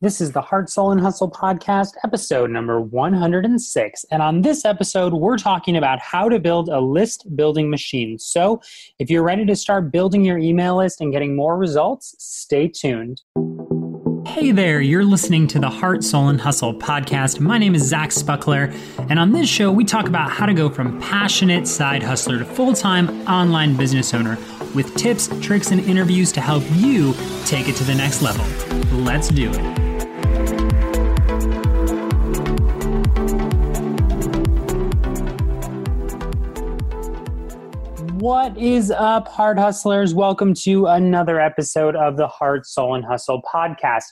This is the Heart, Soul, and Hustle podcast, episode number 106. And on this episode, we're talking about how to build a list building machine. So if you're ready to start building your email list and getting more results, stay tuned. Hey there, you're listening to the Heart, Soul, and Hustle podcast. My name is Zach Spuckler, and on this show, we talk about how to go from passionate side hustler to full time online business owner with tips, tricks, and interviews to help you take it to the next level. Let's do it. What is up, Heart Hustlers? Welcome to another episode of the Heart, Soul, and Hustle podcast.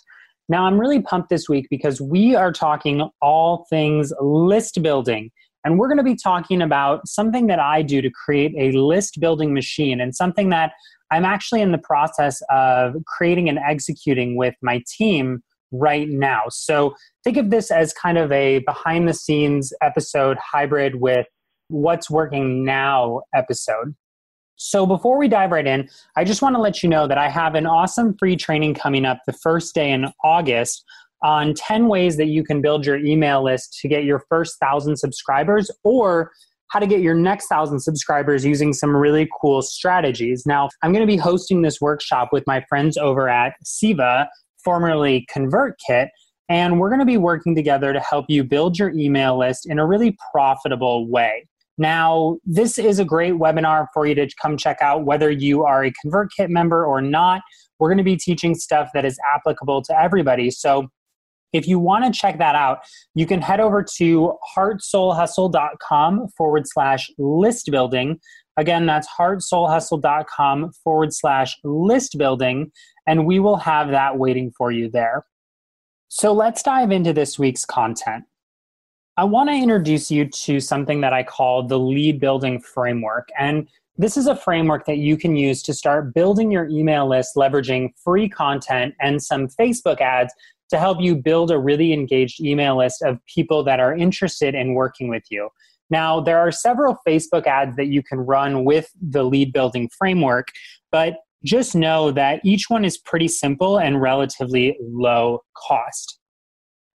Now, I'm really pumped this week because we are talking all things list building. And we're going to be talking about something that I do to create a list building machine and something that I'm actually in the process of creating and executing with my team right now. So think of this as kind of a behind the scenes episode hybrid with what's working now episode. So before we dive right in, I just want to let you know that I have an awesome free training coming up the first day in August on 10 ways that you can build your email list to get your first thousand subscribers or how to get your next thousand subscribers using some really cool strategies. Now, I'm going to be hosting this workshop with my friends over at Seva, formerly ConvertKit, and we're going to be working together to help you build your email list in a really profitable way. Now, this is a great webinar for you to come check out whether you are a ConvertKit member or not. We're going to be teaching stuff that is applicable to everybody. So, if you want to check that out, you can head over to heartsoulhustle.com forward slash list building. Again, that's heartsoulhustle.com forward slash list building, and we will have that waiting for you there. So let's dive into this week's content. I want to introduce you to something that I call the lead building framework. And this is a framework that you can use to start building your email list, leveraging free content and some Facebook ads to help you build a really engaged email list of people that are interested in working with you. Now, there are several Facebook ads that you can run with the lead building framework, but just know that each one is pretty simple and relatively low cost.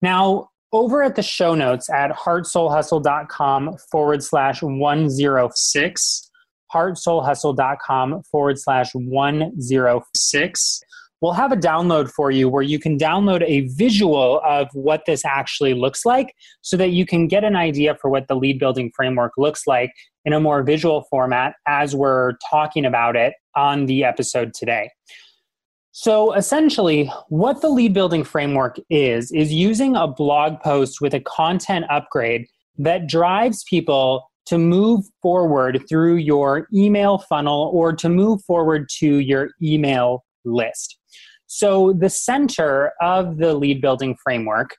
Now, over at the show notes at heartsoulhustle.com forward slash 106, heartsoulhustle.com forward slash 106, we'll have a download for you where you can download a visual of what this actually looks like so that you can get an idea for what the lead building framework looks like in a more visual format as we're talking about it on the episode today. So essentially, what the lead building framework is, is using a blog post with a content upgrade that drives people to move forward through your email funnel or to move forward to your email list. So, the center of the lead building framework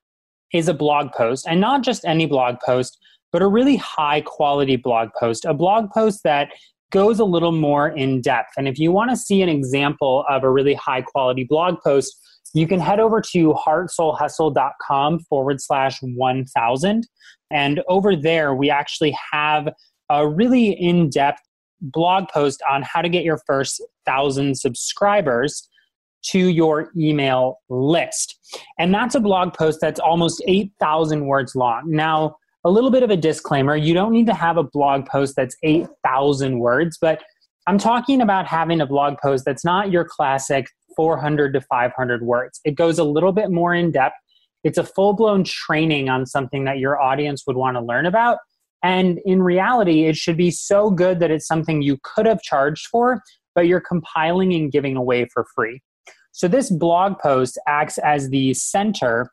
is a blog post, and not just any blog post, but a really high quality blog post, a blog post that goes a little more in depth. And if you want to see an example of a really high quality blog post, you can head over to heartsoulhustle.com forward slash 1000. And over there, we actually have a really in depth blog post on how to get your first thousand subscribers to your email list. And that's a blog post that's almost 8,000 words long. Now, a little bit of a disclaimer you don't need to have a blog post that's 8,000 words, but I'm talking about having a blog post that's not your classic 400 to 500 words. It goes a little bit more in depth. It's a full blown training on something that your audience would want to learn about. And in reality, it should be so good that it's something you could have charged for, but you're compiling and giving away for free. So, this blog post acts as the center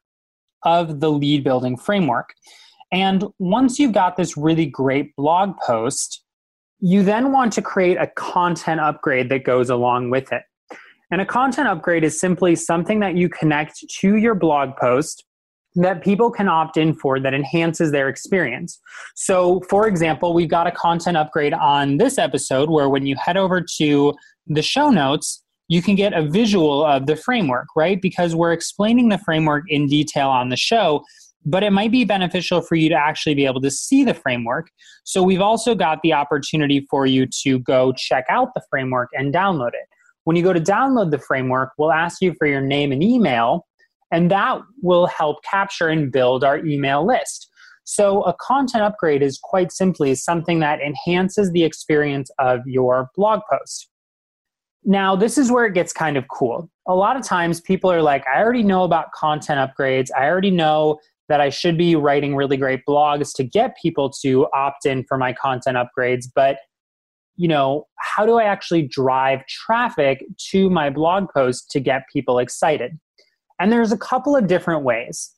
of the lead building framework. And once you've got this really great blog post, you then want to create a content upgrade that goes along with it. And a content upgrade is simply something that you connect to your blog post that people can opt in for that enhances their experience. So, for example, we've got a content upgrade on this episode where when you head over to the show notes, you can get a visual of the framework, right? Because we're explaining the framework in detail on the show, but it might be beneficial for you to actually be able to see the framework. So, we've also got the opportunity for you to go check out the framework and download it. When you go to download the framework, we'll ask you for your name and email, and that will help capture and build our email list. So, a content upgrade is quite simply something that enhances the experience of your blog post. Now, this is where it gets kind of cool. A lot of times people are like, I already know about content upgrades. I already know that I should be writing really great blogs to get people to opt in for my content upgrades, but you know, how do I actually drive traffic to my blog post to get people excited? And there's a couple of different ways.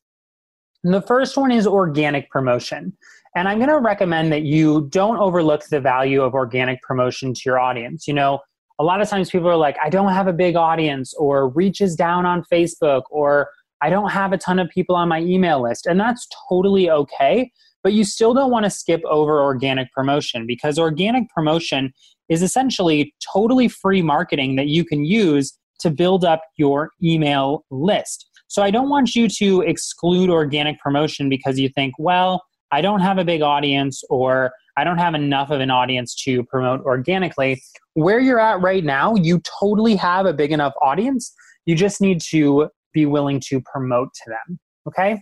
And the first one is organic promotion. And I'm going to recommend that you don't overlook the value of organic promotion to your audience. You know, a lot of times people are like, I don't have a big audience, or reaches down on Facebook, or I don't have a ton of people on my email list. And that's totally okay but you still don't want to skip over organic promotion because organic promotion is essentially totally free marketing that you can use to build up your email list. So I don't want you to exclude organic promotion because you think, well, I don't have a big audience or I don't have enough of an audience to promote organically. Where you're at right now, you totally have a big enough audience. You just need to be willing to promote to them. Okay?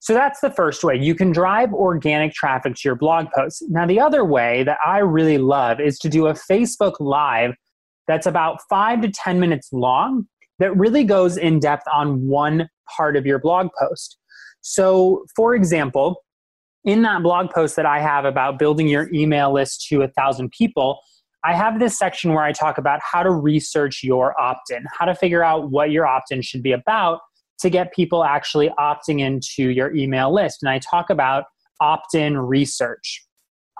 So that's the first way. You can drive organic traffic to your blog posts. Now, the other way that I really love is to do a Facebook Live that's about five to 10 minutes long that really goes in depth on one part of your blog post. So, for example, in that blog post that I have about building your email list to a thousand people, I have this section where I talk about how to research your opt in, how to figure out what your opt in should be about to get people actually opting into your email list. And I talk about opt in research.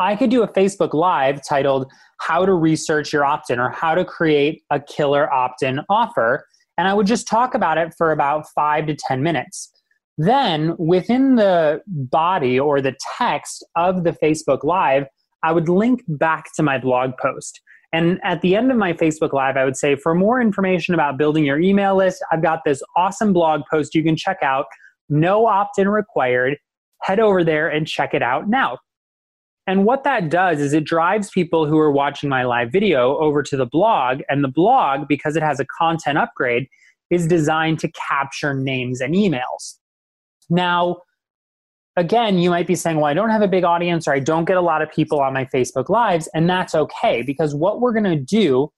I could do a Facebook Live titled How to Research Your Opt in or How to Create a Killer Opt in Offer. And I would just talk about it for about five to 10 minutes. Then, within the body or the text of the Facebook Live, I would link back to my blog post. And at the end of my Facebook Live, I would say, for more information about building your email list, I've got this awesome blog post you can check out. No opt in required. Head over there and check it out now. And what that does is it drives people who are watching my live video over to the blog. And the blog, because it has a content upgrade, is designed to capture names and emails. Now, again, you might be saying, well, I don't have a big audience or I don't get a lot of people on my Facebook Lives. And that's okay because what we're going to do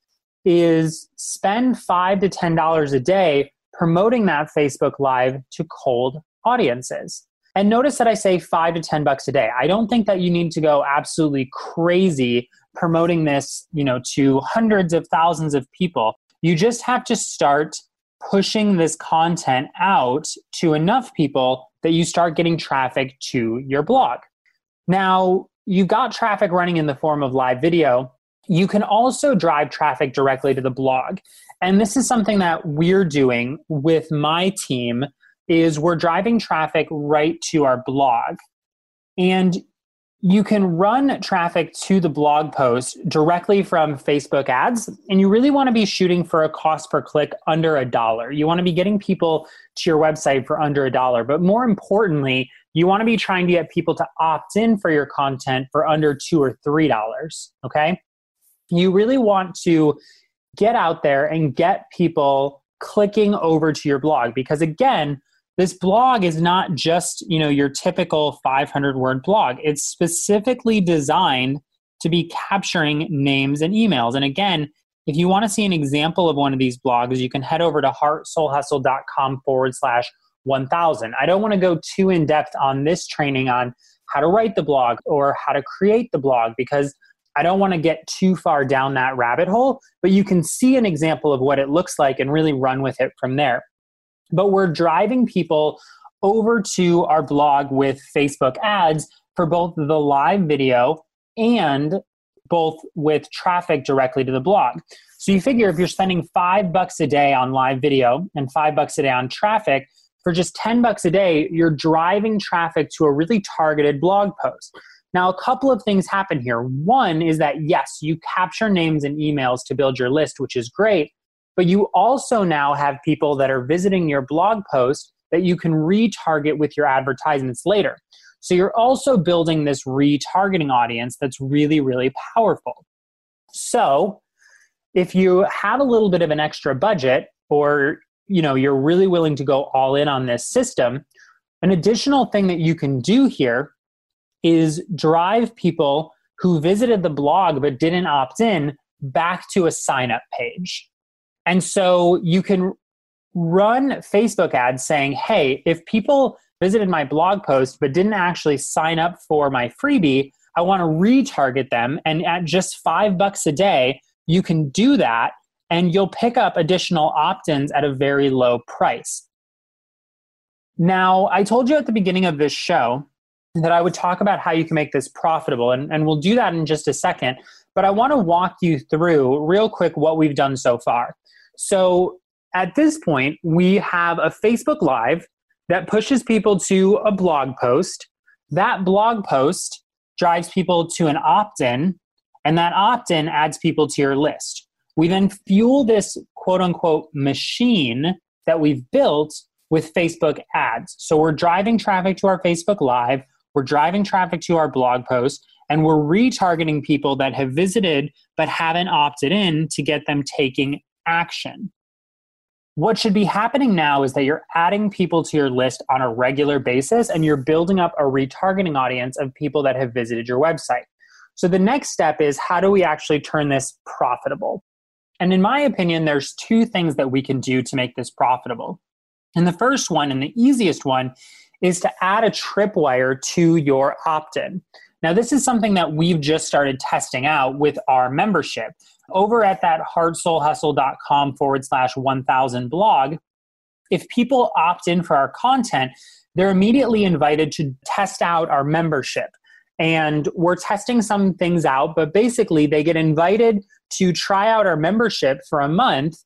is spend five to $10 a day promoting that Facebook Live to cold audiences. And notice that I say five to 10 bucks a day. I don't think that you need to go absolutely crazy promoting this, you know, to hundreds of thousands of people. You just have to start pushing this content out to enough people that you start getting traffic to your blog. Now, you've got traffic running in the form of live video, you can also drive traffic directly to the blog. And this is something that we're doing with my team is we're driving traffic right to our blog. And you can run traffic to the blog post directly from Facebook ads, and you really want to be shooting for a cost per click under a dollar. You want to be getting people to your website for under a dollar, but more importantly, you want to be trying to get people to opt in for your content for under two or three dollars. Okay. You really want to get out there and get people clicking over to your blog because, again, this blog is not just you know your typical 500 word blog. It's specifically designed to be capturing names and emails. And again if you want to see an example of one of these blogs you can head over to heartsoulhustle.com forward slash 1000 i don't want to go too in depth on this training on how to write the blog or how to create the blog because I don't want to get too far down that rabbit hole, but you can see an example of what it looks like and really run with it from there but we're driving people over to our blog with Facebook ads for both the live video and both with traffic directly to the blog. So you figure if you're spending five bucks a day on live video and five bucks a day on traffic, for just 10 bucks a day, you're driving traffic to a really targeted blog post. Now, a couple of things happen here. One is that yes, you capture names and emails to build your list, which is great but you also now have people that are visiting your blog post that you can retarget with your advertisements later. So you're also building this retargeting audience that's really, really powerful. So if you have a little bit of an extra budget or you know you're really willing to go all in on this system, an additional thing that you can do here is drive people who visited the blog but didn't opt in back to a sign up page. And so you can run Facebook ads saying, hey, if people visited my blog post but didn't actually sign up for my freebie, I want to retarget them. And at just five bucks a day, you can do that and you'll pick up additional opt ins at a very low price. Now, I told you at the beginning of this show that I would talk about how you can make this profitable, and, and we'll do that in just a second. But I want to walk you through real quick what we've done so far. So at this point, we have a Facebook Live that pushes people to a blog post. That blog post drives people to an opt in, and that opt in adds people to your list. We then fuel this quote unquote machine that we've built with Facebook ads. So we're driving traffic to our Facebook Live, we're driving traffic to our blog post, and we're retargeting people that have visited but haven't opted in to get them taking action. What should be happening now is that you're adding people to your list on a regular basis and you're building up a retargeting audience of people that have visited your website. So the next step is how do we actually turn this profitable? And in my opinion, there's two things that we can do to make this profitable. And the first one and the easiest one is to add a tripwire to your opt in. Now, this is something that we've just started testing out with our membership over at that heartsoulhustle.com forward slash 1000 blog, if people opt in for our content, they're immediately invited to test out our membership. And we're testing some things out, but basically, they get invited to try out our membership for a month,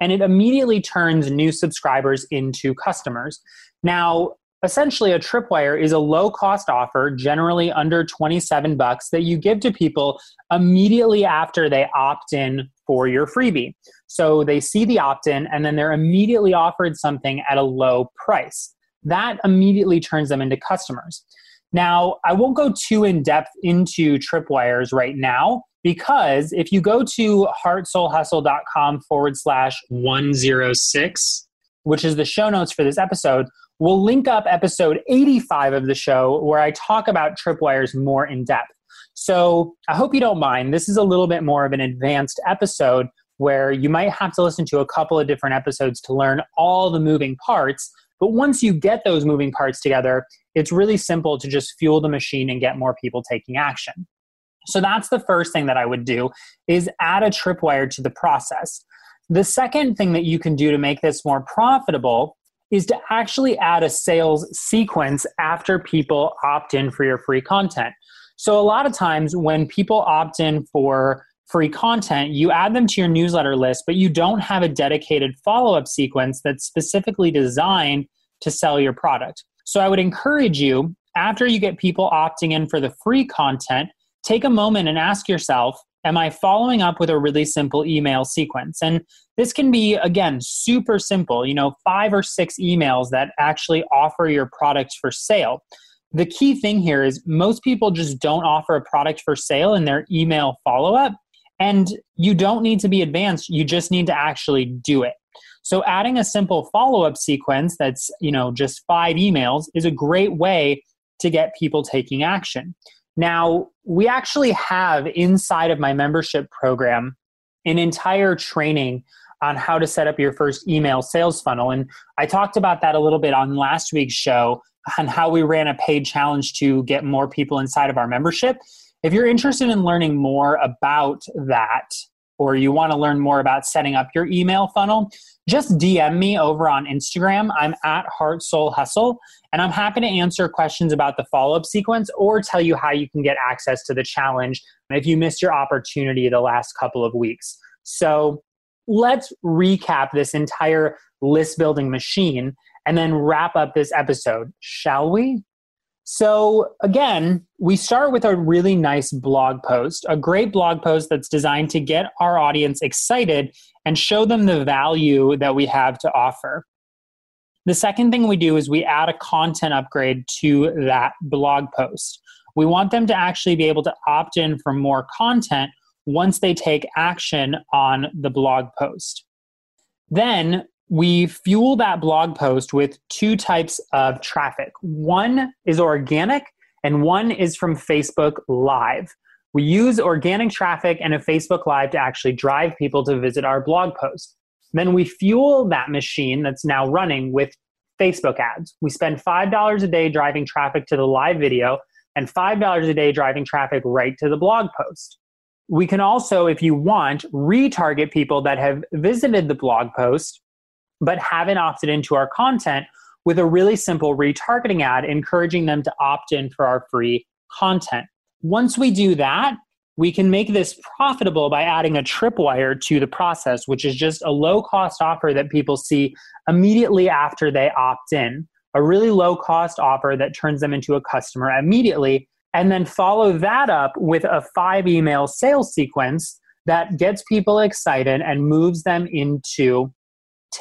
and it immediately turns new subscribers into customers. Now, essentially a tripwire is a low cost offer generally under 27 bucks that you give to people immediately after they opt in for your freebie. So they see the opt in and then they're immediately offered something at a low price. That immediately turns them into customers. Now i won't go too in depth into tripwires right now because if you go to heartsoulhustle.com forward slash 106 which is the show notes for this episode We'll link up episode 85 of the show where I talk about tripwires more in depth. So I hope you don't mind. This is a little bit more of an advanced episode where you might have to listen to a couple of different episodes to learn all the moving parts. But once you get those moving parts together, it's really simple to just fuel the machine and get more people taking action. So that's the first thing that I would do is add a tripwire to the process. The second thing that you can do to make this more profitable is to actually add a sales sequence after people opt in for your free content. So, a lot of times when people opt in for free content, you add them to your newsletter list, but you don't have a dedicated follow up sequence that's specifically designed to sell your product. So, I would encourage you after you get people opting in for the free content, take a moment and ask yourself, Am I following up with a really simple email sequence? And this can be, again, super simple, you know, five or six emails that actually offer your product for sale. The key thing here is most people just don't offer a product for sale in their email follow up. And you don't need to be advanced, you just need to actually do it. So adding a simple follow-up sequence that's, you know, just 5 emails is a great way to get people taking action. Now, we actually have inside of my membership program an entire training on how to set up your first email sales funnel. And I talked about that a little bit on last week's show on how we ran a paid challenge to get more people inside of our membership. If you're interested in learning more about that, or you want to learn more about setting up your email funnel, just DM me over on Instagram. I'm at Heart Soul Hustle, and I'm happy to answer questions about the follow up sequence or tell you how you can get access to the challenge if you missed your opportunity the last couple of weeks. So let's recap this entire list building machine and then wrap up this episode, shall we? So, again, we start with a really nice blog post, a great blog post that's designed to get our audience excited and show them the value that we have to offer. The second thing we do is we add a content upgrade to that blog post. We want them to actually be able to opt in for more content once they take action on the blog post. Then we fuel that blog post with two types of traffic. One is organic, and one is from Facebook Live. We use organic traffic and a Facebook Live to actually drive people to visit our blog post. Then we fuel that machine that's now running with Facebook ads. We spend $5 a day driving traffic to the live video and $5 a day driving traffic right to the blog post. We can also, if you want, retarget people that have visited the blog post but haven't opted into our content with a really simple retargeting ad, encouraging them to opt in for our free content. Once we do that, we can make this profitable by adding a tripwire to the process, which is just a low cost offer that people see immediately after they opt in. A really low cost offer that turns them into a customer immediately. And then follow that up with a five email sales sequence that gets people excited and moves them into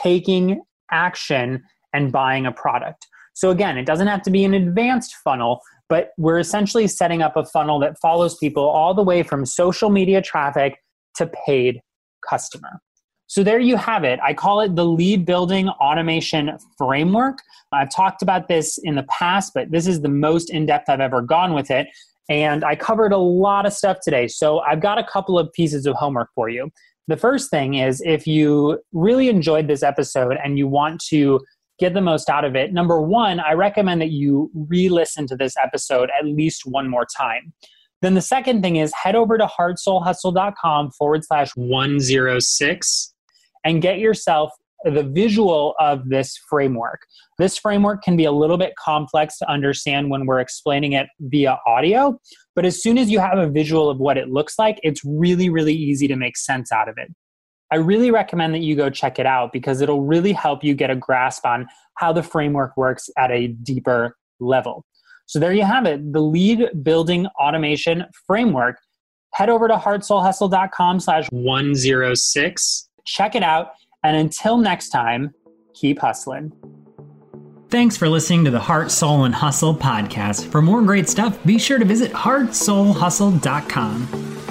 taking action and buying a product. So, again, it doesn't have to be an advanced funnel, but we're essentially setting up a funnel that follows people all the way from social media traffic to paid customer. So, there you have it. I call it the lead building automation framework. I've talked about this in the past, but this is the most in depth I've ever gone with it. And I covered a lot of stuff today. So, I've got a couple of pieces of homework for you. The first thing is if you really enjoyed this episode and you want to get the most out of it, number one, I recommend that you re listen to this episode at least one more time. Then the second thing is head over to heartsoulhustle.com forward slash 106 and get yourself the visual of this framework. This framework can be a little bit complex to understand when we're explaining it via audio, but as soon as you have a visual of what it looks like, it's really, really easy to make sense out of it. I really recommend that you go check it out because it'll really help you get a grasp on how the framework works at a deeper level. So there you have it, the lead building automation framework. Head over to heartsoulhustle.com slash 106. Check it out and until next time, keep hustling. Thanks for listening to the Heart, Soul, and Hustle podcast. For more great stuff, be sure to visit heartsoulhustle.com.